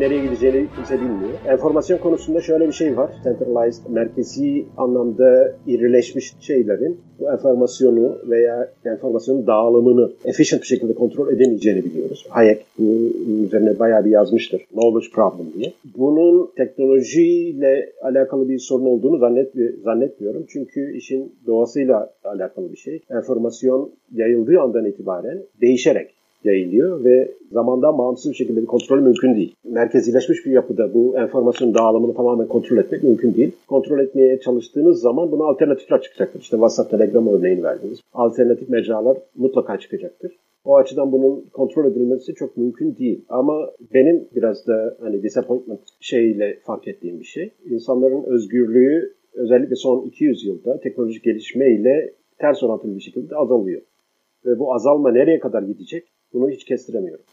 nereye gideceğini kimse bilmiyor. Enformasyon konusunda şöyle bir şey var. Centralized, merkezi anlamda irileşmiş şeylerin bu enformasyonu veya enformasyonun dağılımını efficient bir şekilde kontrol edemeyeceğini biliyoruz. Hayek bu üzerine bayağı bir yazmıştır. Knowledge problem diye. Bunun teknolojiyle alakalı bir sorun olduğunu zannetmiyorum. Çünkü işin doğasıyla alakalı bir şey. Enformasyon yayıldığı andan itibaren değişerek yayılıyor ve zamandan bağımsız bir şekilde bir kontrol mümkün değil. Merkezileşmiş bir yapıda bu enformasyon dağılımını tamamen kontrol etmek mümkün değil. Kontrol etmeye çalıştığınız zaman buna alternatifler çıkacaktır. İşte WhatsApp, Telegram örneğini verdiniz. Alternatif mecralar mutlaka çıkacaktır. O açıdan bunun kontrol edilmesi çok mümkün değil. Ama benim biraz da hani disappointment şeyle fark ettiğim bir şey. İnsanların özgürlüğü özellikle son 200 yılda teknolojik gelişmeyle ters orantılı bir şekilde azalıyor. Ve bu azalma nereye kadar gidecek bunu hiç kestiremiyorum.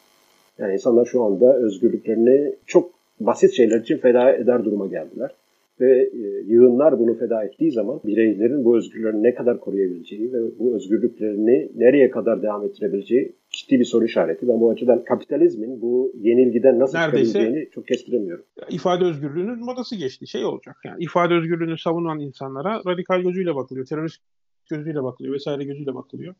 Yani insanlar şu anda özgürlüklerini çok basit şeyler için feda eder duruma geldiler. Ve e, yığınlar bunu feda ettiği zaman bireylerin bu özgürlüklerini ne kadar koruyabileceği ve bu özgürlüklerini nereye kadar devam ettirebileceği ciddi bir soru işareti. Ben bu açıdan kapitalizmin bu yenilgiden nasıl Neredeyse çıkabileceğini çok kestiremiyorum. İfade özgürlüğünün modası geçti. Şey olacak yani ifade özgürlüğünü savunan insanlara radikal gözüyle bakılıyor, terörist gözüyle bakılıyor vesaire gözüyle bakılıyor.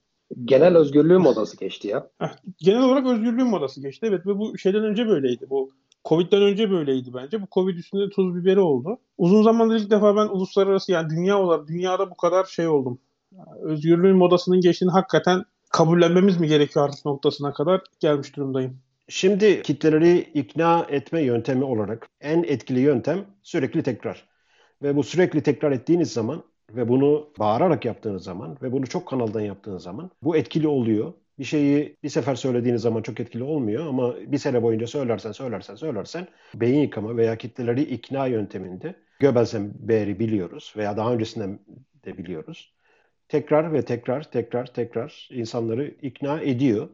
Genel özgürlüğün modası geçti ya. genel olarak özgürlüğün modası geçti. Evet ve bu şeyden önce böyleydi. Bu Covid'den önce böyleydi bence. Bu Covid üstünde tuz biberi oldu. Uzun zamandır ilk defa ben uluslararası yani dünya olarak dünyada bu kadar şey oldum. Özgürlüğün modasının geçtiğini hakikaten kabullenmemiz mi gerekiyor artık noktasına kadar gelmiş durumdayım. Şimdi kitleleri ikna etme yöntemi olarak en etkili yöntem sürekli tekrar. Ve bu sürekli tekrar ettiğiniz zaman ve bunu bağırarak yaptığınız zaman ve bunu çok kanaldan yaptığınız zaman bu etkili oluyor. Bir şeyi bir sefer söylediğiniz zaman çok etkili olmuyor ama bir sene boyunca söylersen söylersen söylersen beyin yıkama veya kitleleri ikna yönteminde Göbels'den beri biliyoruz veya daha öncesinden de biliyoruz. Tekrar ve tekrar tekrar tekrar insanları ikna ediyor.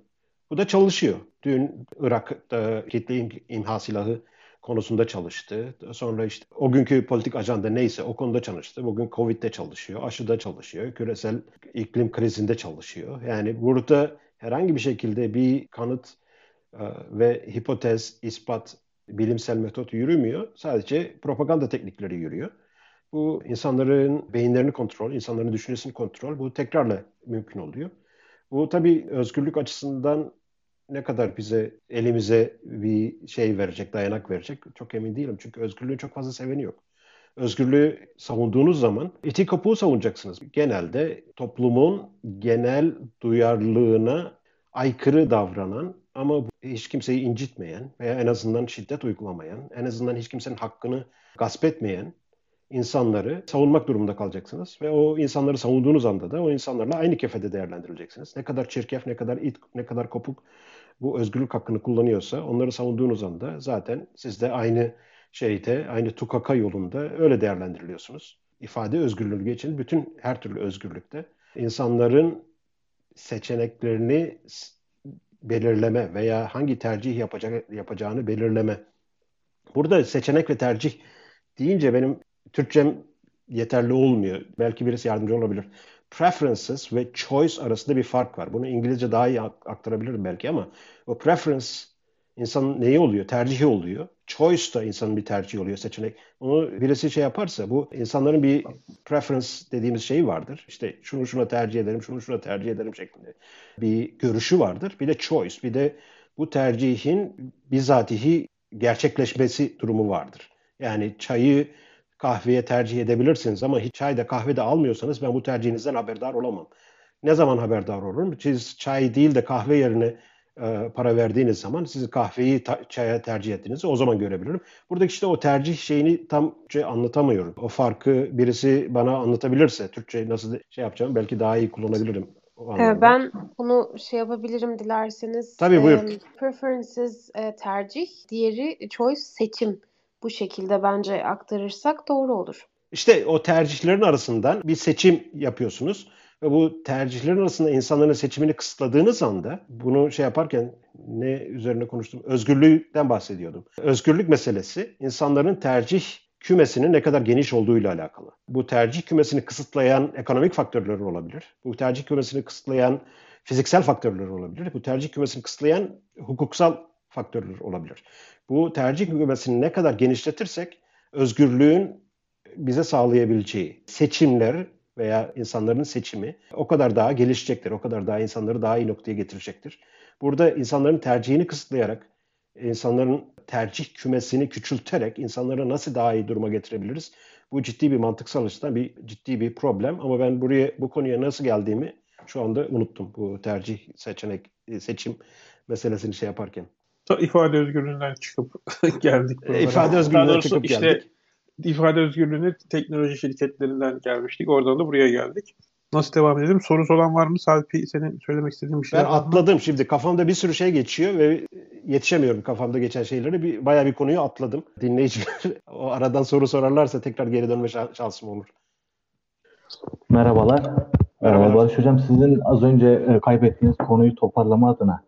Bu da çalışıyor. Dün Irak'ta kitle imha silahı konusunda çalıştı. Sonra işte o günkü politik ajanda neyse o konuda çalıştı. Bugün Covid'de çalışıyor, aşıda çalışıyor, küresel iklim krizinde çalışıyor. Yani burada herhangi bir şekilde bir kanıt e, ve hipotez, ispat, bilimsel metot yürümüyor. Sadece propaganda teknikleri yürüyor. Bu insanların beyinlerini kontrol, insanların düşüncesini kontrol bu tekrarla mümkün oluyor. Bu tabii özgürlük açısından ne kadar bize elimize bir şey verecek, dayanak verecek çok emin değilim. Çünkü özgürlüğün çok fazla seveni yok. Özgürlüğü savunduğunuz zaman iti kapuğu savunacaksınız. Genelde toplumun genel duyarlılığına aykırı davranan ama hiç kimseyi incitmeyen veya en azından şiddet uygulamayan, en azından hiç kimsenin hakkını gasp etmeyen insanları savunmak durumunda kalacaksınız. Ve o insanları savunduğunuz anda da o insanlarla aynı kefede değerlendirileceksiniz. Ne kadar çirkef, ne kadar it, ne kadar kopuk bu özgürlük hakkını kullanıyorsa onları savunduğunuz anda zaten siz de aynı şeyde, aynı tukaka yolunda öyle değerlendiriliyorsunuz. İfade özgürlüğü için bütün her türlü özgürlükte insanların seçeneklerini belirleme veya hangi tercih yapacak, yapacağını belirleme. Burada seçenek ve tercih deyince benim Türkçem yeterli olmuyor. Belki birisi yardımcı olabilir preferences ve choice arasında bir fark var. Bunu İngilizce daha iyi aktarabilirim belki ama o preference insan neyi oluyor? Tercihi oluyor. Choice da insanın bir tercihi oluyor, seçenek. Onu birisi şey yaparsa bu insanların bir preference dediğimiz şey vardır. İşte şunu şuna tercih ederim, şunu şuna tercih ederim şeklinde bir görüşü vardır. Bir de choice, bir de bu tercihin bizatihi gerçekleşmesi durumu vardır. Yani çayı kahveye tercih edebilirsiniz ama hiç çay da kahve de almıyorsanız ben bu tercihinizden haberdar olamam. Ne zaman haberdar olurum? Siz çay değil de kahve yerine e, para verdiğiniz zaman siz kahveyi ta- çaya tercih ettiğinizi o zaman görebilirim. Buradaki işte o tercih şeyini tam şey anlatamıyorum. O farkı birisi bana anlatabilirse Türkçe nasıl şey yapacağım belki daha iyi kullanabilirim. Ee, ben bunu şey yapabilirim dilerseniz. Tabii buyur. preferences e, tercih, diğeri choice seçim bu şekilde bence aktarırsak doğru olur. İşte o tercihlerin arasından bir seçim yapıyorsunuz ve bu tercihlerin arasında insanların seçimini kısıtladığınız anda bunu şey yaparken ne üzerine konuştum? Özgürlükten bahsediyordum. Özgürlük meselesi insanların tercih kümesinin ne kadar geniş olduğuyla alakalı. Bu tercih kümesini kısıtlayan ekonomik faktörler olabilir. Bu tercih kümesini kısıtlayan fiziksel faktörler olabilir. Bu tercih kümesini kısıtlayan hukuksal faktörler olabilir. Bu tercih kümesini ne kadar genişletirsek özgürlüğün bize sağlayabileceği seçimler veya insanların seçimi o kadar daha gelişecektir. O kadar daha insanları daha iyi noktaya getirecektir. Burada insanların tercihini kısıtlayarak, insanların tercih kümesini küçülterek insanları nasıl daha iyi duruma getirebiliriz? Bu ciddi bir mantıksal açıdan bir ciddi bir problem ama ben buraya bu konuya nasıl geldiğimi şu anda unuttum. Bu tercih seçenek seçim meselesini şey yaparken. İfade özgürlüğünden çıkıp geldik. E, buralara. İfade özgürlüğünden çıkıp işte, geldik. İfade özgürlüğüne teknoloji şirketlerinden gelmiştik. Oradan da buraya geldik. Nasıl devam edelim? Sorusu olan var mı? Salpi senin söylemek istediğin bir şey Ben atladım mı? şimdi. Kafamda bir sürü şey geçiyor ve yetişemiyorum kafamda geçen şeyleri. Bir, bayağı bir konuyu atladım. Dinleyiciler o aradan soru sorarlarsa tekrar geri dönme şansım olur. Merhabalar. Merhabalar. Barış Hocam sizin az önce e, kaybettiğiniz konuyu toparlama adına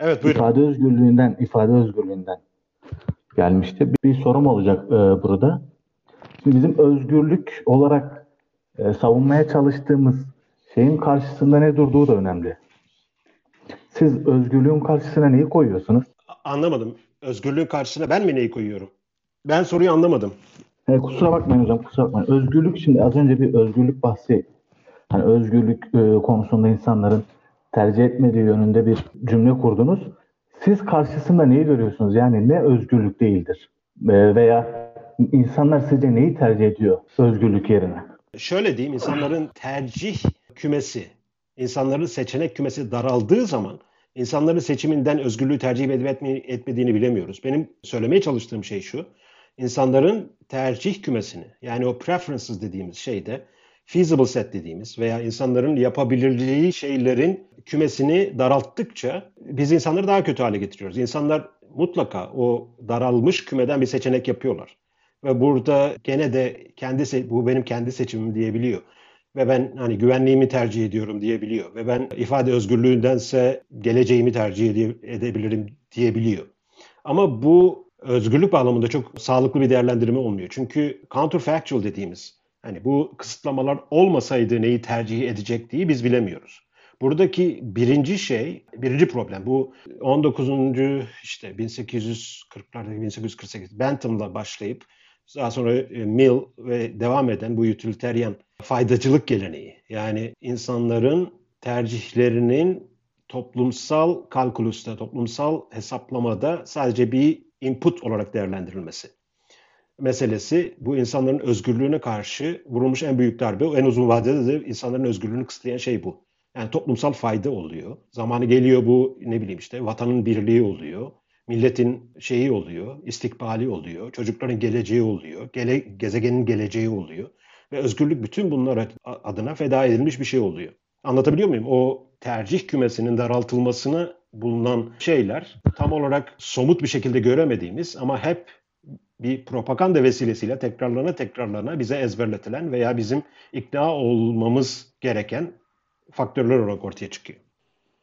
Evet buyurun. İfade özgürlüğünden, ifade özgürlüğünden gelmişti. Bir sorum olacak e, burada. Şimdi bizim özgürlük olarak e, savunmaya çalıştığımız şeyin karşısında ne durduğu da önemli. Siz özgürlüğün karşısına neyi koyuyorsunuz? Anlamadım. Özgürlüğün karşısına ben mi neyi koyuyorum? Ben soruyu anlamadım. E, kusura bakmayın hocam, kusura bakmayın. Özgürlük şimdi az önce bir özgürlük bahsi. Hani özgürlük e, konusunda insanların tercih etmediği yönünde bir cümle kurdunuz. Siz karşısında neyi görüyorsunuz? Yani ne özgürlük değildir? E, veya insanlar sizce neyi tercih ediyor özgürlük yerine? Şöyle diyeyim, insanların tercih kümesi, insanların seçenek kümesi daraldığı zaman insanların seçiminden özgürlüğü tercih edip etmediğini bilemiyoruz. Benim söylemeye çalıştığım şey şu. İnsanların tercih kümesini yani o preferences dediğimiz şeyde feasible set dediğimiz veya insanların yapabilirliği şeylerin kümesini daralttıkça biz insanları daha kötü hale getiriyoruz. İnsanlar mutlaka o daralmış kümeden bir seçenek yapıyorlar. Ve burada gene de kendi bu benim kendi seçimim diyebiliyor. Ve ben hani güvenliğimi tercih ediyorum diyebiliyor. Ve ben ifade özgürlüğündense geleceğimi tercih ede- edebilirim diyebiliyor. Ama bu özgürlük bağlamında çok sağlıklı bir değerlendirme olmuyor. Çünkü counterfactual dediğimiz hani bu kısıtlamalar olmasaydı neyi tercih edecektiği biz bilemiyoruz. Buradaki birinci şey, birinci problem bu 19. işte 1840'larda 1848 Bentham'la başlayıp daha sonra e, Mill ve devam eden bu utilitarian faydacılık geleneği. Yani insanların tercihlerinin toplumsal kalkulusta, toplumsal hesaplamada sadece bir input olarak değerlendirilmesi meselesi bu insanların özgürlüğüne karşı vurulmuş en büyük darbe. En uzun vadede de insanların özgürlüğünü kısıtlayan şey bu. Yani toplumsal fayda oluyor. Zamanı geliyor bu ne bileyim işte vatanın birliği oluyor. Milletin şeyi oluyor, istikbali oluyor, çocukların geleceği oluyor, gele, gezegenin geleceği oluyor. Ve özgürlük bütün bunlar adına feda edilmiş bir şey oluyor. Anlatabiliyor muyum? O tercih kümesinin daraltılmasına bulunan şeyler tam olarak somut bir şekilde göremediğimiz ama hep bir propaganda vesilesiyle tekrarlarına tekrarlarına bize ezberletilen veya bizim ikna olmamız gereken faktörler olarak ortaya çıkıyor.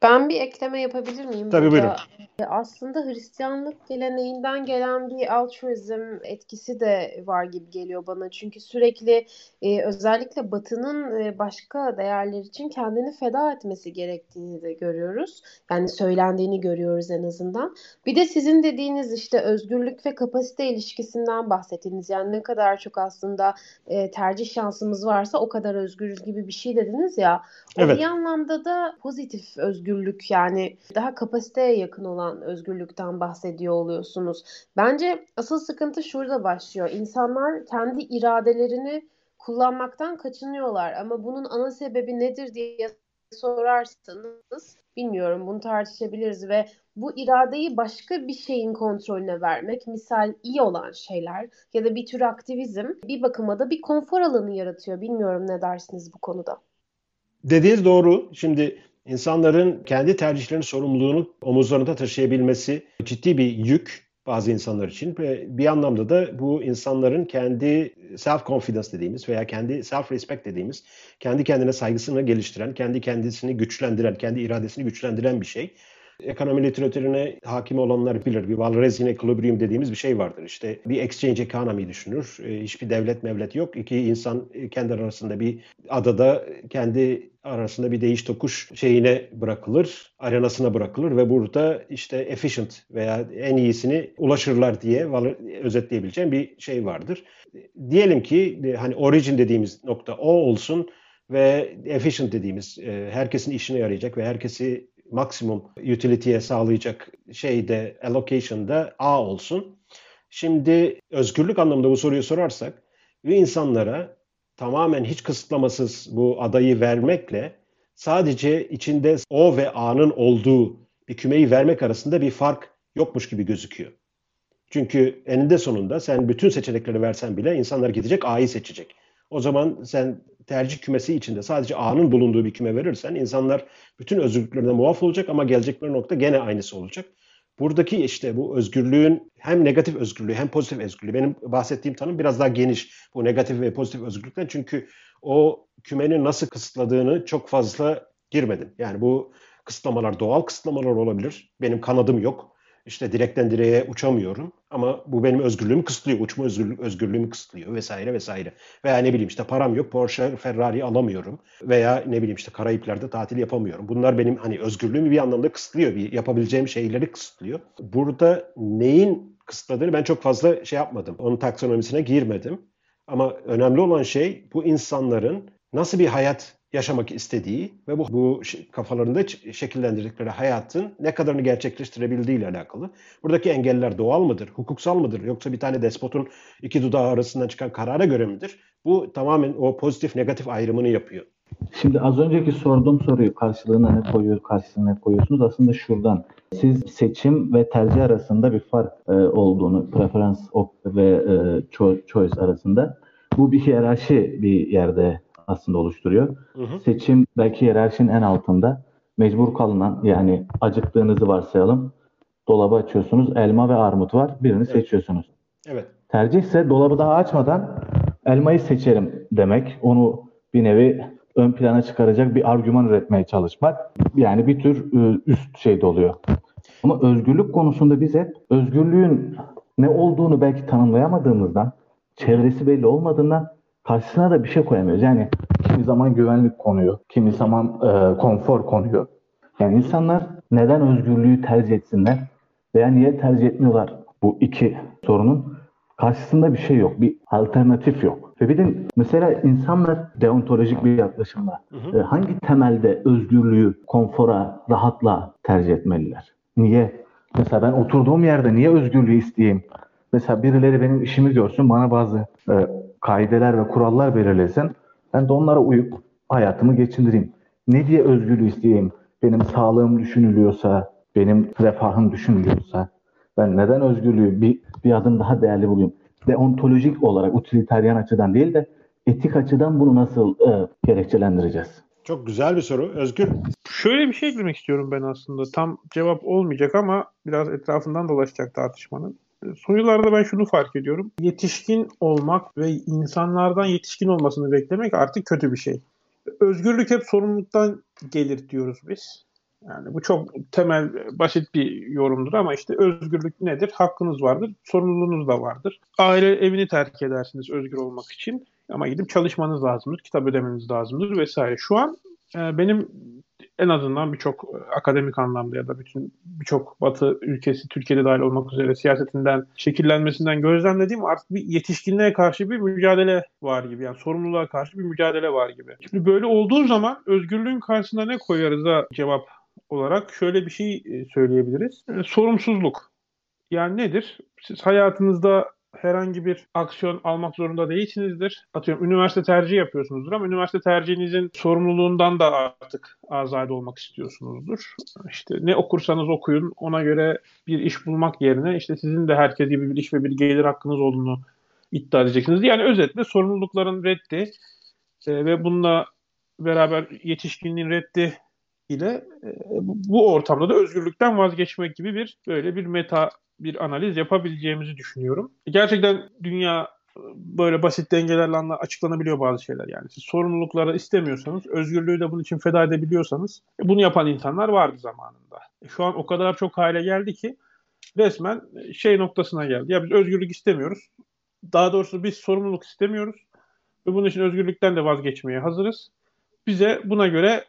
Ben bir ekleme yapabilir miyim? Tabii burada? buyurun. E, aslında Hristiyanlık geleneğinden gelen bir altruizm etkisi de var gibi geliyor bana. Çünkü sürekli e, özellikle Batı'nın e, başka değerler için kendini feda etmesi gerektiğini de görüyoruz. Yani söylendiğini görüyoruz en azından. Bir de sizin dediğiniz işte özgürlük ve kapasite ilişkisinden bahsettiniz. Yani ne kadar çok aslında e, tercih şansımız varsa o kadar özgürüz gibi bir şey dediniz ya. O evet. bir anlamda da pozitif özgürlük yani daha kapasiteye yakın olan özgürlükten bahsediyor oluyorsunuz. Bence asıl sıkıntı şurada başlıyor. İnsanlar kendi iradelerini kullanmaktan kaçınıyorlar ama bunun ana sebebi nedir diye sorarsanız bilmiyorum bunu tartışabiliriz ve bu iradeyi başka bir şeyin kontrolüne vermek misal iyi olan şeyler ya da bir tür aktivizm bir bakıma da bir konfor alanı yaratıyor. Bilmiyorum ne dersiniz bu konuda. Dediğiniz doğru. Şimdi İnsanların kendi tercihlerinin sorumluluğunu omuzlarında taşıyabilmesi ciddi bir yük bazı insanlar için ve bir anlamda da bu insanların kendi self confidence dediğimiz veya kendi self respect dediğimiz kendi kendine saygısını geliştiren, kendi kendisini güçlendiren, kendi iradesini güçlendiren bir şey. Ekonomi literatürüne hakim olanlar bilir. Bir Walrasian equilibrium dediğimiz bir şey vardır. İşte bir exchange economy düşünür. E, hiçbir devlet mevlet yok. İki insan kendi arasında bir adada kendi arasında bir değiş tokuş şeyine bırakılır, arenasına bırakılır ve burada işte efficient veya en iyisini ulaşırlar diye özetleyebileceğim bir şey vardır. Diyelim ki hani origin dediğimiz nokta o olsun ve efficient dediğimiz e, herkesin işine yarayacak ve herkesi maksimum utility'ye sağlayacak şeyde allocation'da A olsun. Şimdi özgürlük anlamında bu soruyu sorarsak ve insanlara tamamen hiç kısıtlamasız bu adayı vermekle sadece içinde O ve A'nın olduğu bir kümeyi vermek arasında bir fark yokmuş gibi gözüküyor. Çünkü eninde sonunda sen bütün seçenekleri versen bile insanlar gidecek A'yı seçecek. O zaman sen tercih kümesi içinde sadece A'nın bulunduğu bir küme verirsen insanlar bütün özgürlüklerine muaf olacak ama gelecekleri nokta gene aynısı olacak. Buradaki işte bu özgürlüğün hem negatif özgürlüğü hem pozitif özgürlüğü. Benim bahsettiğim tanım biraz daha geniş bu negatif ve pozitif özgürlükten. Çünkü o kümenin nasıl kısıtladığını çok fazla girmedim. Yani bu kısıtlamalar doğal kısıtlamalar olabilir. Benim kanadım yok işte direkten direğe uçamıyorum ama bu benim özgürlüğümü kısıtlıyor. Uçma özgürlüğü, özgürlüğümü kısıtlıyor vesaire vesaire. Veya ne bileyim işte param yok Porsche, Ferrari alamıyorum veya ne bileyim işte Karayipler'de tatil yapamıyorum. Bunlar benim hani özgürlüğümü bir anlamda kısıtlıyor. Bir yapabileceğim şeyleri kısıtlıyor. Burada neyin kısıtladığını ben çok fazla şey yapmadım. Onun taksonomisine girmedim. Ama önemli olan şey bu insanların nasıl bir hayat yaşamak istediği ve bu, bu kafalarında şekillendirdikleri hayatın ne kadarını gerçekleştirebildiği ile alakalı. Buradaki engeller doğal mıdır, hukuksal mıdır yoksa bir tane despotun iki dudağı arasından çıkan karara göre midir? Bu tamamen o pozitif negatif ayrımını yapıyor. Şimdi az önceki sorduğum soruyu karşılığına ne koyuyor, karşılığına ne koyuyorsunuz? Aslında şuradan. Siz seçim ve tercih arasında bir fark e, olduğunu, preference ve e, choice arasında bu bir hiyerarşi bir yerde aslında oluşturuyor. Hı hı. Seçim belki hiyerarşinin en altında. Mecbur kalınan yani acıktığınızı varsayalım. Dolabı açıyorsunuz. Elma ve armut var. Birini evet. seçiyorsunuz. Evet. Tercih ise dolabı daha açmadan elmayı seçerim demek. Onu bir nevi ön plana çıkaracak bir argüman üretmeye çalışmak. Yani bir tür ıı, üst şeyde oluyor. Ama özgürlük konusunda biz hep özgürlüğün ne olduğunu belki tanımlayamadığımızdan, çevresi belli olmadığından karşısına da bir şey koyamıyoruz. Yani kimi zaman güvenlik konuyor, kimi zaman e, konfor konuyor. Yani insanlar neden özgürlüğü tercih etsinler veya niye tercih etmiyorlar bu iki sorunun karşısında bir şey yok, bir alternatif yok. Ve bir de mesela insanlar deontolojik bir yaklaşımla hı hı. E, hangi temelde özgürlüğü, konfora, rahatla tercih etmeliler? Niye? Mesela ben oturduğum yerde niye özgürlüğü isteyeyim? Mesela birileri benim işimi görsün, bana bazı e, kaideler ve kurallar belirlesin. Ben de onlara uyup hayatımı geçindireyim. Ne diye özgürlüğü isteyeyim? Benim sağlığım düşünülüyorsa, benim refahım düşünülüyorsa ben neden özgürlüğü bir, bir adım daha değerli bulayım? Deontolojik olarak, utilitarian açıdan değil de etik açıdan bunu nasıl e, gerekçelendireceğiz? Çok güzel bir soru. Özgür. Şöyle bir şey eklemek istiyorum ben aslında. Tam cevap olmayacak ama biraz etrafından dolaşacak tartışmanın. Son yıllarda ben şunu fark ediyorum. Yetişkin olmak ve insanlardan yetişkin olmasını beklemek artık kötü bir şey. Özgürlük hep sorumluluktan gelir diyoruz biz. Yani bu çok temel, basit bir yorumdur ama işte özgürlük nedir? Hakkınız vardır, sorumluluğunuz da vardır. Aile evini terk edersiniz özgür olmak için ama gidip çalışmanız lazımdır, kitap ödemeniz lazımdır vesaire. Şu an e, benim en azından birçok e, akademik anlamda ya da bütün birçok Batı ülkesi Türkiye'de dahil olmak üzere siyasetinden şekillenmesinden gözlemlediğim artık bir yetişkinliğe karşı bir mücadele var gibi. Yani sorumluluğa karşı bir mücadele var gibi. Şimdi böyle olduğu zaman özgürlüğün karşısına ne koyarız da cevap olarak şöyle bir şey e, söyleyebiliriz. E, sorumsuzluk. Yani nedir? Siz hayatınızda herhangi bir aksiyon almak zorunda değilsinizdir. Atıyorum üniversite tercihi yapıyorsunuzdur ama üniversite tercihinizin sorumluluğundan da artık azade olmak istiyorsunuzdur. İşte ne okursanız okuyun ona göre bir iş bulmak yerine işte sizin de herkes gibi bir iş ve bir gelir hakkınız olduğunu iddia edeceksiniz. Yani özetle sorumlulukların reddi e, ve bununla beraber yetişkinliğin reddi ile e, bu ortamda da özgürlükten vazgeçmek gibi bir böyle bir meta bir analiz yapabileceğimizi düşünüyorum. Gerçekten dünya böyle basit dengelerle açıklanabiliyor bazı şeyler yani. Siz sorumlulukları istemiyorsanız, özgürlüğü de bunun için feda edebiliyorsanız e, bunu yapan insanlar vardı zamanında. E, şu an o kadar çok hale geldi ki resmen şey noktasına geldi. Ya biz özgürlük istemiyoruz. Daha doğrusu biz sorumluluk istemiyoruz. Ve bunun için özgürlükten de vazgeçmeye hazırız. Bize buna göre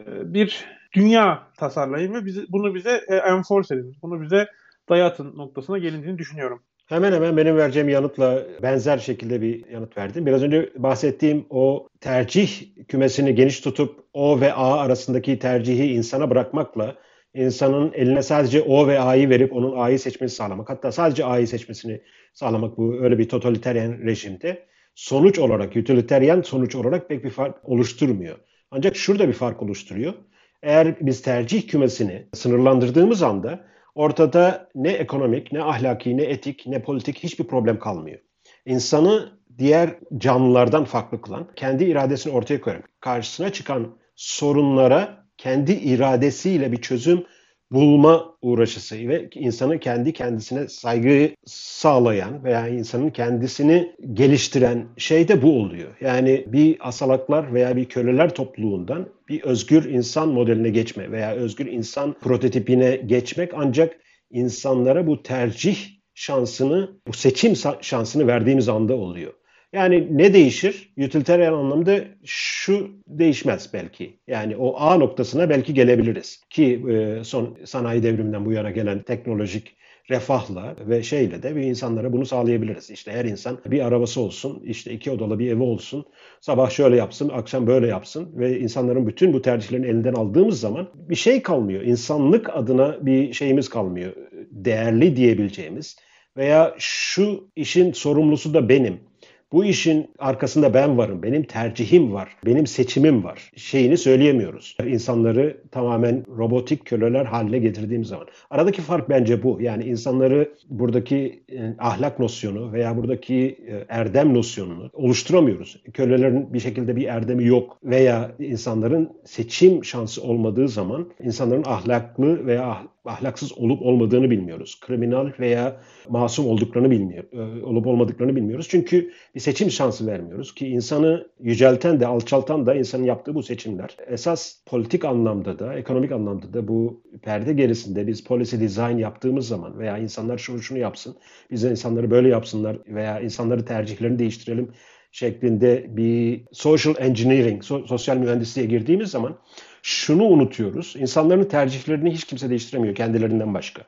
e, bir dünya tasarlayın ve bizi, bunu bize enforce edin. Bunu bize dayatın noktasına gelindiğini düşünüyorum. Hemen hemen benim vereceğim yanıtla benzer şekilde bir yanıt verdim. Biraz önce bahsettiğim o tercih kümesini geniş tutup O ve A arasındaki tercihi insana bırakmakla insanın eline sadece O ve A'yı verip onun A'yı seçmesini sağlamak. Hatta sadece A'yı seçmesini sağlamak bu öyle bir totaliteryen rejimde sonuç olarak, utilitarian sonuç olarak pek bir fark oluşturmuyor. Ancak şurada bir fark oluşturuyor. Eğer biz tercih kümesini sınırlandırdığımız anda ortada ne ekonomik, ne ahlaki, ne etik, ne politik hiçbir problem kalmıyor. İnsanı diğer canlılardan farklı kılan, kendi iradesini ortaya koyan, karşısına çıkan sorunlara kendi iradesiyle bir çözüm bulma uğraşısı ve insanı kendi kendisine saygı sağlayan veya insanın kendisini geliştiren şey de bu oluyor. Yani bir asalaklar veya bir köleler topluluğundan bir özgür insan modeline geçme veya özgür insan prototipine geçmek ancak insanlara bu tercih şansını, bu seçim şansını verdiğimiz anda oluyor. Yani ne değişir? Utilitarian anlamda şu değişmez belki. Yani o A noktasına belki gelebiliriz. Ki e, son sanayi devriminden bu yana gelen teknolojik refahla ve şeyle de bir insanlara bunu sağlayabiliriz. İşte her insan bir arabası olsun, işte iki odalı bir evi olsun, sabah şöyle yapsın, akşam böyle yapsın ve insanların bütün bu tercihlerini elinden aldığımız zaman bir şey kalmıyor. İnsanlık adına bir şeyimiz kalmıyor. Değerli diyebileceğimiz veya şu işin sorumlusu da benim bu işin arkasında ben varım, benim tercihim var, benim seçimim var şeyini söyleyemiyoruz. İnsanları tamamen robotik köleler haline getirdiğim zaman. Aradaki fark bence bu. Yani insanları buradaki e, ahlak nosyonu veya buradaki e, erdem nosyonunu oluşturamıyoruz. Kölelerin bir şekilde bir erdemi yok veya insanların seçim şansı olmadığı zaman insanların ahlaklı veya ahlaksız olup olmadığını bilmiyoruz. Kriminal veya masum olduklarını bilmiyor, e, olup olmadıklarını bilmiyoruz. Çünkü bir seçim şansı vermiyoruz ki insanı yücelten de alçaltan da insanın yaptığı bu seçimler. Esas politik anlamda da, ekonomik anlamda da bu perde gerisinde biz policy design yaptığımız zaman veya insanlar şunu şunu yapsın, biz insanları böyle yapsınlar veya insanları tercihlerini değiştirelim şeklinde bir social engineering, sosyal mühendisliğe girdiğimiz zaman şunu unutuyoruz. İnsanların tercihlerini hiç kimse değiştiremiyor kendilerinden başka.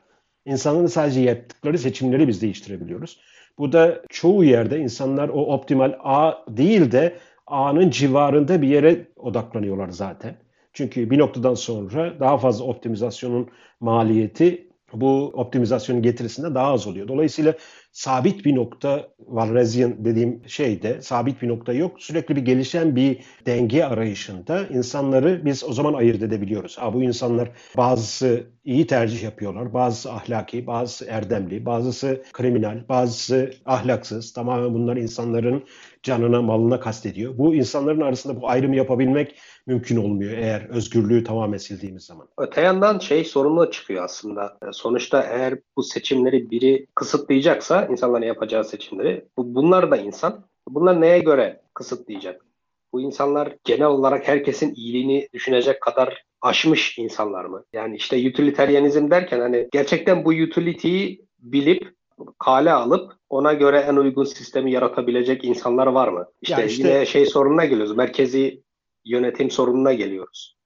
İnsanların sadece yaptıkları seçimleri biz değiştirebiliyoruz. Bu da çoğu yerde insanlar o optimal A değil de A'nın civarında bir yere odaklanıyorlar zaten. Çünkü bir noktadan sonra daha fazla optimizasyonun maliyeti bu optimizasyonun getirisinde daha az oluyor. Dolayısıyla sabit bir nokta Walrasian dediğim şeyde sabit bir nokta yok. Sürekli bir gelişen bir denge arayışında insanları biz o zaman ayırt edebiliyoruz. Ha, bu insanlar bazısı iyi tercih yapıyorlar, bazısı ahlaki, bazısı erdemli, bazısı kriminal, bazısı ahlaksız. Tamamen bunlar insanların canına, malına kastediyor. Bu insanların arasında bu ayrımı yapabilmek mümkün olmuyor eğer özgürlüğü tamamen sildiğimiz zaman. Öte yandan şey sorumlu çıkıyor aslında. Sonuçta eğer bu seçimleri biri kısıtlayacaksa insanların yapacağı seçimleri bunlar da insan. Bunlar neye göre kısıtlayacak? Bu insanlar genel olarak herkesin iyiliğini düşünecek kadar aşmış insanlar mı? Yani işte utilitarianizm derken hani gerçekten bu utility'yi bilip kale alıp ona göre en uygun sistemi yaratabilecek insanlar var mı? İşte, işte yine şey sorununa geliyoruz. Merkezi yönetim sorununa geliyoruz.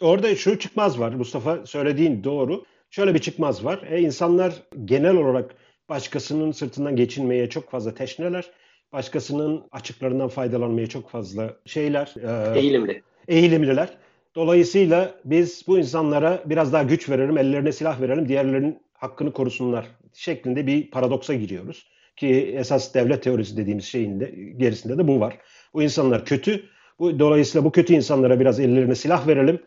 Orada şu çıkmaz var Mustafa söylediğin doğru. Şöyle bir çıkmaz var. E, insanlar genel olarak başkasının sırtından geçinmeye çok fazla teşneler. Başkasının açıklarından faydalanmaya çok fazla şeyler. E, eğilimli. Eğilimliler. Dolayısıyla biz bu insanlara biraz daha güç verelim, ellerine silah verelim, diğerlerinin hakkını korusunlar şeklinde bir paradoksa giriyoruz. Ki esas devlet teorisi dediğimiz şeyin de gerisinde de bu var. Bu insanlar kötü. Bu, dolayısıyla bu kötü insanlara biraz ellerine silah verelim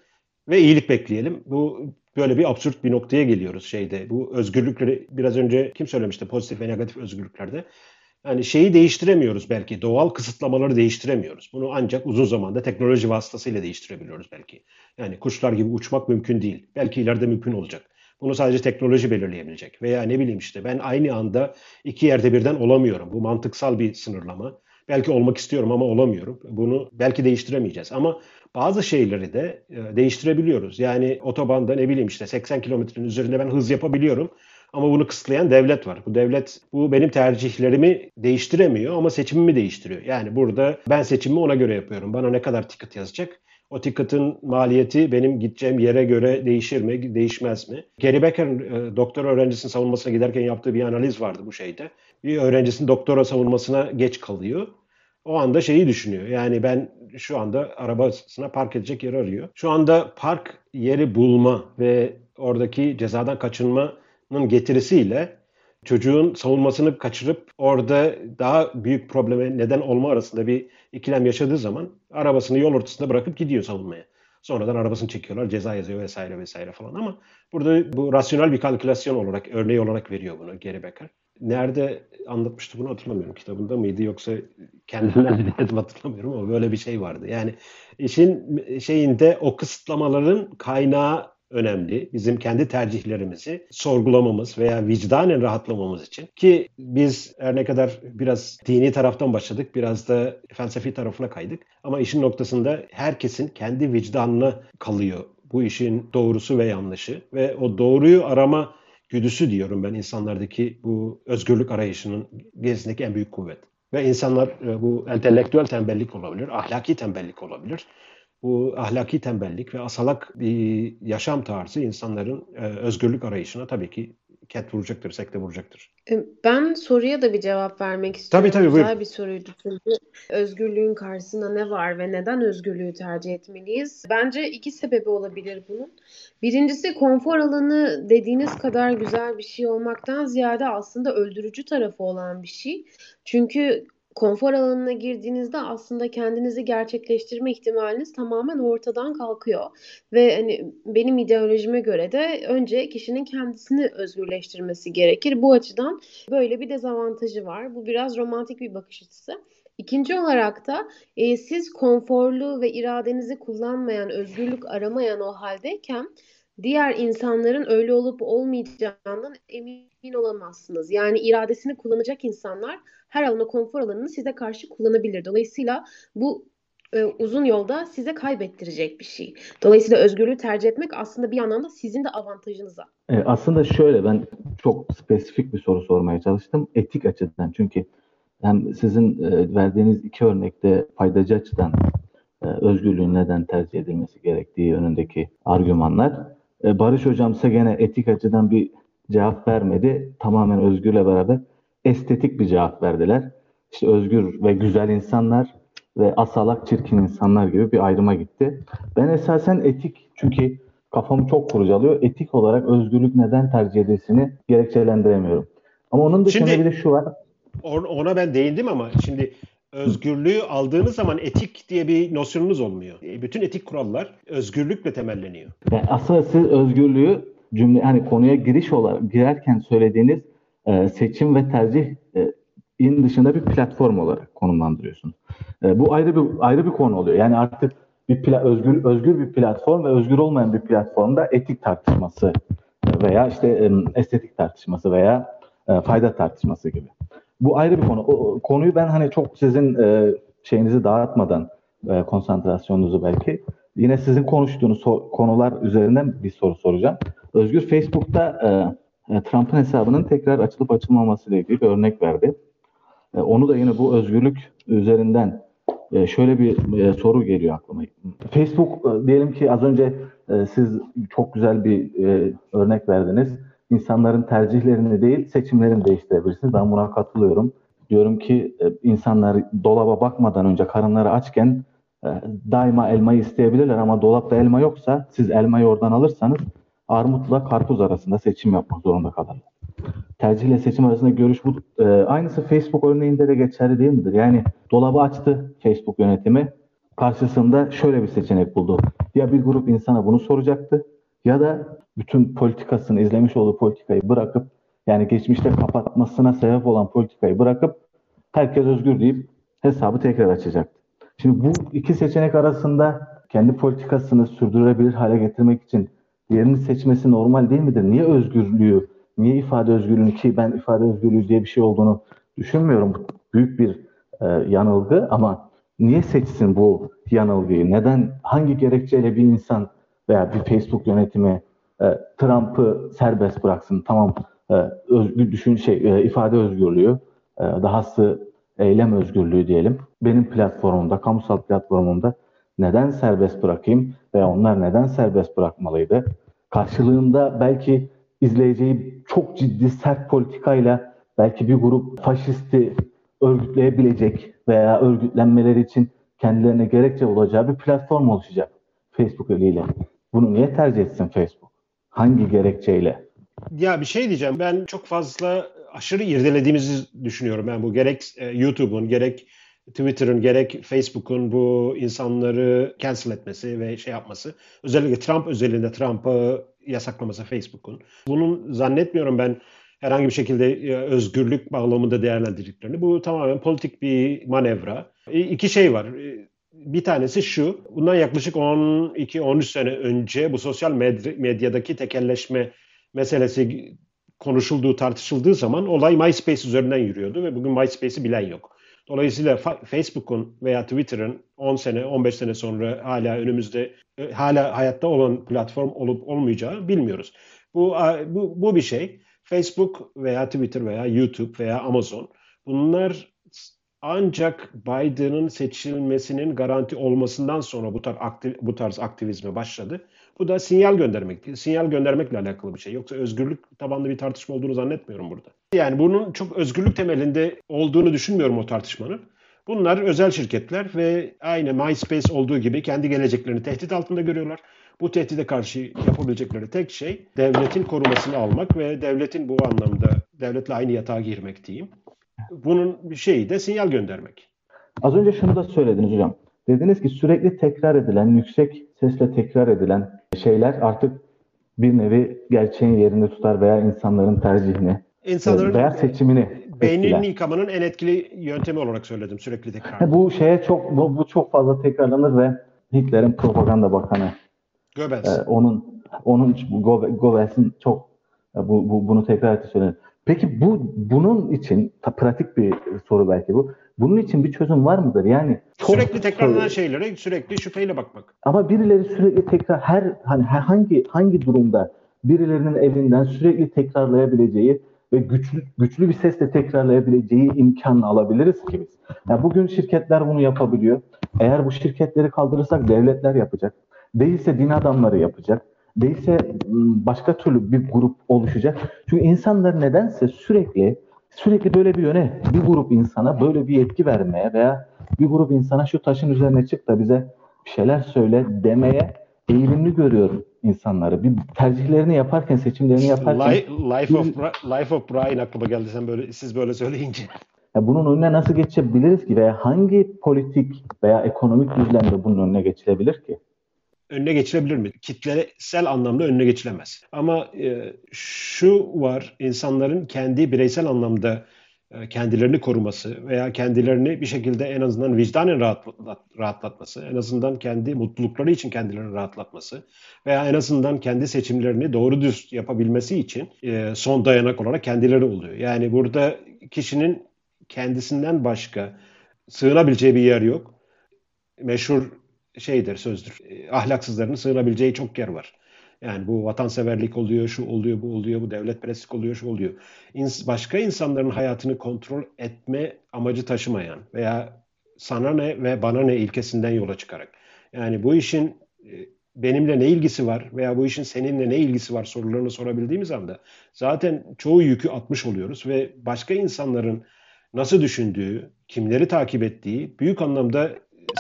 ve iyilik bekleyelim. Bu böyle bir absürt bir noktaya geliyoruz şeyde. Bu özgürlükleri biraz önce kim söylemişti pozitif ve negatif özgürlüklerde. Yani şeyi değiştiremiyoruz belki. Doğal kısıtlamaları değiştiremiyoruz. Bunu ancak uzun zamanda teknoloji vasıtasıyla değiştirebiliyoruz belki. Yani kuşlar gibi uçmak mümkün değil. Belki ileride mümkün olacak. Bunu sadece teknoloji belirleyebilecek. Veya ne bileyim işte ben aynı anda iki yerde birden olamıyorum. Bu mantıksal bir sınırlama. Belki olmak istiyorum ama olamıyorum. Bunu belki değiştiremeyeceğiz. Ama bazı şeyleri de e, değiştirebiliyoruz. Yani otobanda ne bileyim işte 80 kilometrenin üzerinde ben hız yapabiliyorum. Ama bunu kısıtlayan devlet var. Bu devlet bu benim tercihlerimi değiştiremiyor ama seçimimi değiştiriyor. Yani burada ben seçimimi ona göre yapıyorum. Bana ne kadar ticket yazacak? O ticket'ın maliyeti benim gideceğim yere göre değişir mi, değişmez mi? Gary Becker e, doktora öğrencisinin savunmasına giderken yaptığı bir analiz vardı bu şeyde. Bir öğrencisinin doktora savunmasına geç kalıyor. O anda şeyi düşünüyor. Yani ben şu anda arabasına park edecek yer arıyor. Şu anda park yeri bulma ve oradaki cezadan kaçınmanın getirisiyle çocuğun savunmasını kaçırıp orada daha büyük probleme neden olma arasında bir ikilem yaşadığı zaman arabasını yol ortasında bırakıp gidiyor savunmaya. Sonradan arabasını çekiyorlar, ceza yazıyor vesaire vesaire falan ama burada bu rasyonel bir kalkülasyon olarak, örneği olarak veriyor bunu Gary Becker. Nerede anlatmıştı bunu hatırlamıyorum. Kitabında mıydı yoksa kendimden dinledim hatırlamıyorum ama böyle bir şey vardı. Yani işin şeyinde o kısıtlamaların kaynağı önemli. Bizim kendi tercihlerimizi sorgulamamız veya vicdanen rahatlamamız için. Ki biz her ne kadar biraz dini taraftan başladık, biraz da felsefi tarafına kaydık. Ama işin noktasında herkesin kendi vicdanına kalıyor bu işin doğrusu ve yanlışı. Ve o doğruyu arama güdüsü diyorum ben insanlardaki bu özgürlük arayışının gezindeki en büyük kuvvet. Ve insanlar e, bu entelektüel tembellik olabilir, ahlaki tembellik olabilir bu ahlaki tembellik ve asalak bir yaşam tarzı insanların e, özgürlük arayışına tabii ki ket vuracaktır, sekte vuracaktır. E, ben soruya da bir cevap vermek istiyorum. Tabii tabii Güzel buyur. bir soruydu çünkü. Özgürlüğün karşısında ne var ve neden özgürlüğü tercih etmeliyiz? Bence iki sebebi olabilir bunun. Birincisi konfor alanı dediğiniz kadar güzel bir şey olmaktan ziyade aslında öldürücü tarafı olan bir şey. Çünkü konfor alanına girdiğinizde aslında kendinizi gerçekleştirme ihtimaliniz tamamen ortadan kalkıyor. Ve hani benim ideolojime göre de önce kişinin kendisini özgürleştirmesi gerekir. Bu açıdan böyle bir dezavantajı var. Bu biraz romantik bir bakış açısı. İkinci olarak da e, siz konforlu ve iradenizi kullanmayan, özgürlük aramayan o haldeyken diğer insanların öyle olup olmayacağından emin olamazsınız. Yani iradesini kullanacak insanlar her alana konfor alanını size karşı kullanabilir. Dolayısıyla bu e, uzun yolda size kaybettirecek bir şey. Dolayısıyla özgürlüğü tercih etmek aslında bir anlamda sizin de avantajınıza. E, aslında şöyle ben çok spesifik bir soru sormaya çalıştım. Etik açıdan çünkü hem sizin e, verdiğiniz iki örnekte faydacı açıdan e, özgürlüğün neden tercih edilmesi gerektiği yönündeki argümanlar. E, Barış hocam ise gene etik açıdan bir cevap vermedi. Tamamen özgürle beraber estetik bir cevap verdiler. İşte özgür ve güzel insanlar ve asalak çirkin insanlar gibi bir ayrıma gitti. Ben esasen etik çünkü kafamı çok kurcalıyor. Etik olarak özgürlük neden tercih edilsini gerekçelendiremiyorum. Ama onun dışında Şimdi- bir de şu var. Ona ben değindim ama şimdi özgürlüğü aldığınız zaman etik diye bir nosyonunuz olmuyor. E, Bütün etik kurallar özgürlükle temelleniyor. Yani aslında siz özgürlüğü cümle hani konuya giriş olarak girerken söylediğiniz e, seçim ve tercih e, in dışında bir platform olarak konumlandırıyorsunuz. E, bu ayrı bir ayrı bir konu oluyor. Yani artık bir pla- özgür özgür bir platform ve özgür olmayan bir platformda etik tartışması veya işte e, estetik tartışması veya e, fayda tartışması gibi. Bu ayrı bir konu. O, konuyu ben hani çok sizin e, şeyinizi dağıtmadan e, konsantrasyonunuzu belki yine sizin konuştuğunuz so- konular üzerinden bir soru soracağım. Özgür Facebook'ta e, e, Trump'ın hesabının tekrar açılıp açılmaması ile ilgili bir örnek verdi. E, onu da yine bu özgürlük üzerinden e, şöyle bir e, soru geliyor aklıma. Facebook e, diyelim ki az önce e, siz çok güzel bir e, örnek verdiniz. İnsanların tercihlerini değil seçimlerini değiştirebilirsiniz. Ben buna katılıyorum. Diyorum ki e, insanlar dolaba bakmadan önce karınları açken e, daima elmayı isteyebilirler ama dolapta elma yoksa siz elmayı oradan alırsanız armutla karpuz arasında seçim yapmak zorunda kalırlar. Tercihle seçim arasında görüş bu. E, aynısı Facebook örneğinde de geçerli değil midir? Yani dolabı açtı Facebook yönetimi. Karşısında şöyle bir seçenek buldu. Ya bir grup insana bunu soracaktı ya da bütün politikasını izlemiş olduğu politikayı bırakıp yani geçmişte kapatmasına sebep olan politikayı bırakıp herkes özgür deyip hesabı tekrar açacaktı. Şimdi bu iki seçenek arasında kendi politikasını sürdürülebilir hale getirmek için yerini seçmesi normal değil midir? Niye özgürlüğü, niye ifade özgürlüğünü ki ben ifade özgürlüğü diye bir şey olduğunu düşünmüyorum. Büyük bir e, yanılgı ama niye seçsin bu yanılgıyı? Neden, hangi gerekçeyle bir insan veya bir Facebook yönetimi e, Trump'ı serbest bıraksın? Tamam e, özgür düşün şey e, ifade özgürlüğü, e, dahası eylem özgürlüğü diyelim. Benim platformumda, kamusal platformumda neden serbest bırakayım veya onlar neden serbest bırakmalıydı? Karşılığında belki izleyeceği çok ciddi sert politikayla belki bir grup faşisti örgütleyebilecek veya örgütlenmeleri için kendilerine gerekçe olacağı bir platform oluşacak Facebook eliyle. Bunu niye tercih etsin Facebook? Hangi gerekçeyle? Ya bir şey diyeceğim. Ben çok fazla aşırı irdelediğimizi düşünüyorum. Ben bu gerek e, YouTube'un gerek Twitter'ın gerek Facebook'un bu insanları cancel etmesi ve şey yapması. Özellikle Trump özelinde Trump'ı yasaklaması Facebook'un. Bunun zannetmiyorum ben herhangi bir şekilde e, özgürlük bağlamında değerlendirdiklerini. Bu tamamen politik bir manevra. E, iki şey var. E, bir tanesi şu, bundan yaklaşık 12-13 sene önce bu sosyal medyadaki tekelleşme meselesi konuşulduğu, tartışıldığı zaman olay MySpace üzerinden yürüyordu ve bugün MySpace'i bilen yok. Dolayısıyla Facebook'un veya Twitter'ın 10 sene, 15 sene sonra hala önümüzde hala hayatta olan platform olup olmayacağı bilmiyoruz. Bu bu, bu bir şey. Facebook veya Twitter veya YouTube veya Amazon bunlar ancak Biden'ın seçilmesinin garanti olmasından sonra bu tarz, aktiv, bu tarz aktivizme başladı. Bu da sinyal göndermek. Sinyal göndermekle alakalı bir şey. Yoksa özgürlük tabanlı bir tartışma olduğunu zannetmiyorum burada. Yani bunun çok özgürlük temelinde olduğunu düşünmüyorum o tartışmanın. Bunlar özel şirketler ve aynı MySpace olduğu gibi kendi geleceklerini tehdit altında görüyorlar. Bu tehdide karşı yapabilecekleri tek şey devletin korumasını almak ve devletin bu anlamda devletle aynı yatağa girmek diyeyim. Bunun şeyi de sinyal göndermek. Az önce şunu da söylediniz hocam. Dediniz ki sürekli tekrar edilen, yüksek sesle tekrar edilen şeyler artık bir nevi gerçeğin yerini tutar veya insanların tercihini İnsanların veya seçimini beyninin yıkamanın en etkili yöntemi olarak söyledim sürekli tekrar. Bu şeye çok bu, bu çok fazla tekrarlanır ve Hitler'in propaganda bakanı Goebbels. E, onun onun Goebbels'in çok e, bu, bu, bunu tekrar etti söylenir. Peki bu bunun için ta, pratik bir soru belki bu. Bunun için bir çözüm var mıdır? Yani çok sürekli tekrarlanan şeylere sürekli şüpheyle bakmak. Ama birileri sürekli tekrar her hani hangi hangi durumda birilerinin elinden sürekli tekrarlayabileceği ve güçlü güçlü bir sesle tekrarlayabileceği imkan alabiliriz ki biz. Yani bugün şirketler bunu yapabiliyor. Eğer bu şirketleri kaldırırsak devletler yapacak. Değilse din adamları yapacak. Değilse başka türlü bir grup oluşacak. Çünkü insanlar nedense sürekli sürekli böyle bir yöne bir grup insana böyle bir yetki vermeye veya bir grup insana şu taşın üzerine çık da bize bir şeyler söyle demeye eğilimli görüyorum insanları. Bir tercihlerini yaparken, seçimlerini yaparken Life, life of Life of Brian aklıma geldi sen böyle siz böyle söyleyince. Ya bunun önüne nasıl geçebiliriz ki veya hangi politik veya ekonomik düzlemde bunun önüne geçilebilir ki? Önüne geçilebilir mi? Kitlesel anlamda önüne geçilemez. Ama e, şu var, insanların kendi bireysel anlamda e, kendilerini koruması veya kendilerini bir şekilde en azından vicdanen rahatlat, rahatlatması, en azından kendi mutlulukları için kendilerini rahatlatması veya en azından kendi seçimlerini doğru düz yapabilmesi için e, son dayanak olarak kendileri oluyor. Yani burada kişinin kendisinden başka sığınabileceği bir yer yok. Meşhur şeydir, sözdür. E, ahlaksızların sığınabileceği çok yer var. Yani bu vatanseverlik oluyor, şu oluyor, bu oluyor, bu devlet preslik oluyor, şu oluyor. İns başka insanların hayatını kontrol etme amacı taşımayan veya sana ne ve bana ne ilkesinden yola çıkarak. Yani bu işin e, benimle ne ilgisi var veya bu işin seninle ne ilgisi var sorularını sorabildiğimiz anda zaten çoğu yükü atmış oluyoruz ve başka insanların nasıl düşündüğü, kimleri takip ettiği büyük anlamda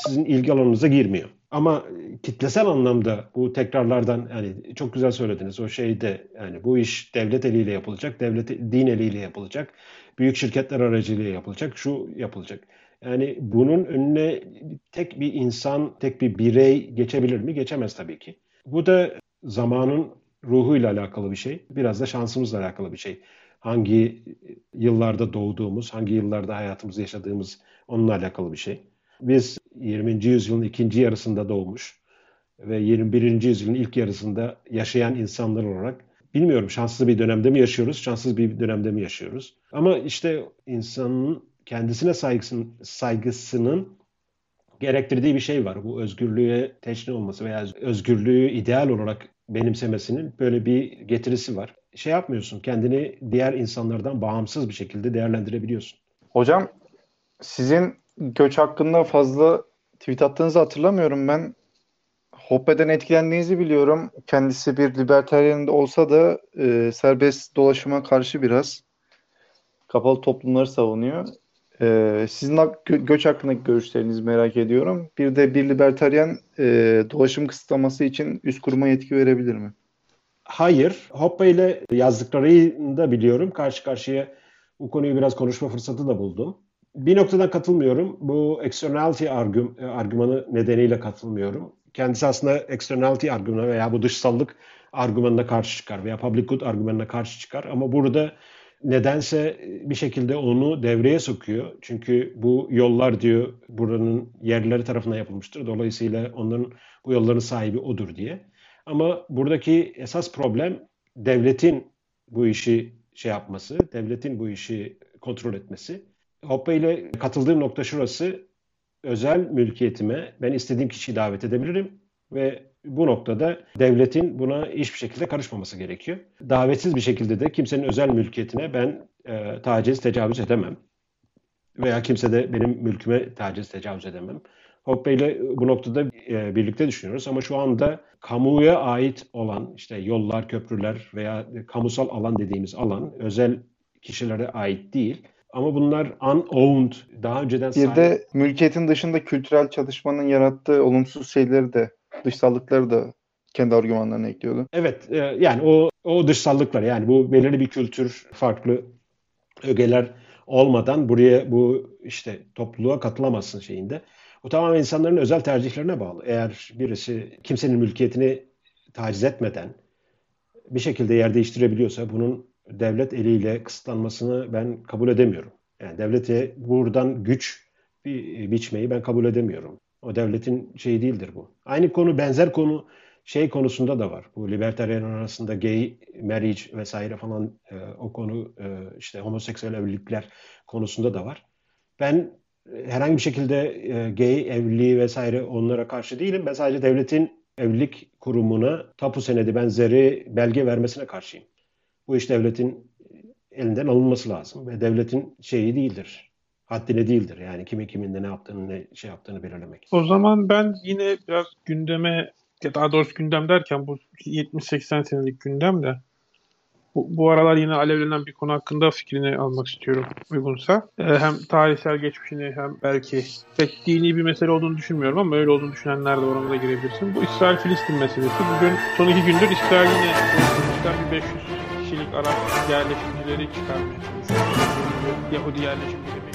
sizin ilgi alanınıza girmiyor. Ama kitlesel anlamda bu tekrarlardan yani çok güzel söylediniz o şeyde yani bu iş devlet eliyle yapılacak, devlet din eliyle yapılacak, büyük şirketler aracılığıyla yapılacak, şu yapılacak. Yani bunun önüne tek bir insan, tek bir birey geçebilir mi? Geçemez tabii ki. Bu da zamanın ruhuyla alakalı bir şey. Biraz da şansımızla alakalı bir şey. Hangi yıllarda doğduğumuz, hangi yıllarda hayatımızı yaşadığımız onunla alakalı bir şey. Biz 20. yüzyılın ikinci yarısında doğmuş ve 21. yüzyılın ilk yarısında yaşayan insanlar olarak bilmiyorum şanslı bir dönemde mi yaşıyoruz, şanssız bir dönemde mi yaşıyoruz? Ama işte insanın kendisine saygısının, saygısının gerektirdiği bir şey var. Bu özgürlüğe teşne olması veya özgürlüğü ideal olarak benimsemesinin böyle bir getirisi var. Şey yapmıyorsun, kendini diğer insanlardan bağımsız bir şekilde değerlendirebiliyorsun. Hocam sizin göç hakkında fazla tweet attığınızı hatırlamıyorum ben. Hoppe'den etkilendiğinizi biliyorum. Kendisi bir libertaryen olsa da e, serbest dolaşıma karşı biraz kapalı toplumları savunuyor. E, sizin gö- göç hakkındaki görüşlerinizi merak ediyorum. Bir de bir libertaryen e, dolaşım kısıtlaması için üst kuruma yetki verebilir mi? Hayır. Hoppe ile yazdıklarını da biliyorum. Karşı karşıya bu konuyu biraz konuşma fırsatı da buldum. Bir noktadan katılmıyorum. Bu externality argüm, argümanı nedeniyle katılmıyorum. Kendisi aslında externality argümanı veya bu dışsallık argümanına karşı çıkar veya public good argümanına karşı çıkar. Ama burada nedense bir şekilde onu devreye sokuyor. Çünkü bu yollar diyor buranın yerlileri tarafından yapılmıştır. Dolayısıyla onların bu yolların sahibi odur diye. Ama buradaki esas problem devletin bu işi şey yapması, devletin bu işi kontrol etmesi. Hoppe ile katıldığım nokta şurası. Özel mülkiyetime ben istediğim kişiyi davet edebilirim ve bu noktada devletin buna hiçbir şekilde karışmaması gerekiyor. Davetsiz bir şekilde de kimsenin özel mülkiyetine ben e, taciz, tecavüz edemem. Veya kimse de benim mülküme taciz, tecavüz edemem. Hoppe ile bu noktada e, birlikte düşünüyoruz ama şu anda kamuya ait olan işte yollar, köprüler veya kamusal alan dediğimiz alan özel kişilere ait değil. Ama bunlar unowned, daha önceden Bir de mülkiyetin dışında kültürel çalışmanın yarattığı olumsuz şeyleri de, dışsallıkları da kendi argümanlarına ekliyordu. Evet, e, yani o o dışsallıklar yani bu belirli bir kültür, farklı ögeler olmadan buraya bu işte topluluğa katılamazsın şeyinde. Bu tamamen insanların özel tercihlerine bağlı. Eğer birisi kimsenin mülkiyetini taciz etmeden bir şekilde yer değiştirebiliyorsa bunun devlet eliyle kısıtlanmasını ben kabul edemiyorum. Yani devlete buradan güç bir biçmeyi ben kabul edemiyorum. O devletin şeyi değildir bu. Aynı konu benzer konu şey konusunda da var. Bu libertaryen arasında gay marriage vesaire falan e, o konu e, işte homoseksüel evlilikler konusunda da var. Ben herhangi bir şekilde e, gay evliliği vesaire onlara karşı değilim. Ben sadece devletin evlilik kurumuna tapu senedi benzeri belge vermesine karşıyım. Bu iş devletin elinden alınması lazım ve devletin şeyi değildir. Haddine değildir. Yani kimi kiminde ne yaptığını ne şey yaptığını belirlemek. O zaman ben yine biraz gündeme daha doğrusu gündem derken bu 70-80 senelik gündem de bu, bu aralar yine alevlenen bir konu hakkında fikrini almak istiyorum uygunsa. Ee, hem tarihsel geçmişini hem belki pek dini bir mesele olduğunu düşünmüyorum ama öyle olduğunu düşünenler de oranına girebilirsin. Bu İsrail-Filistin meselesi. Bugün son iki gündür İsrail yine bir 500 kişilik Arap yerleşimcileri çıkarmaya çalışıyor. Yahudi yerleşimcileri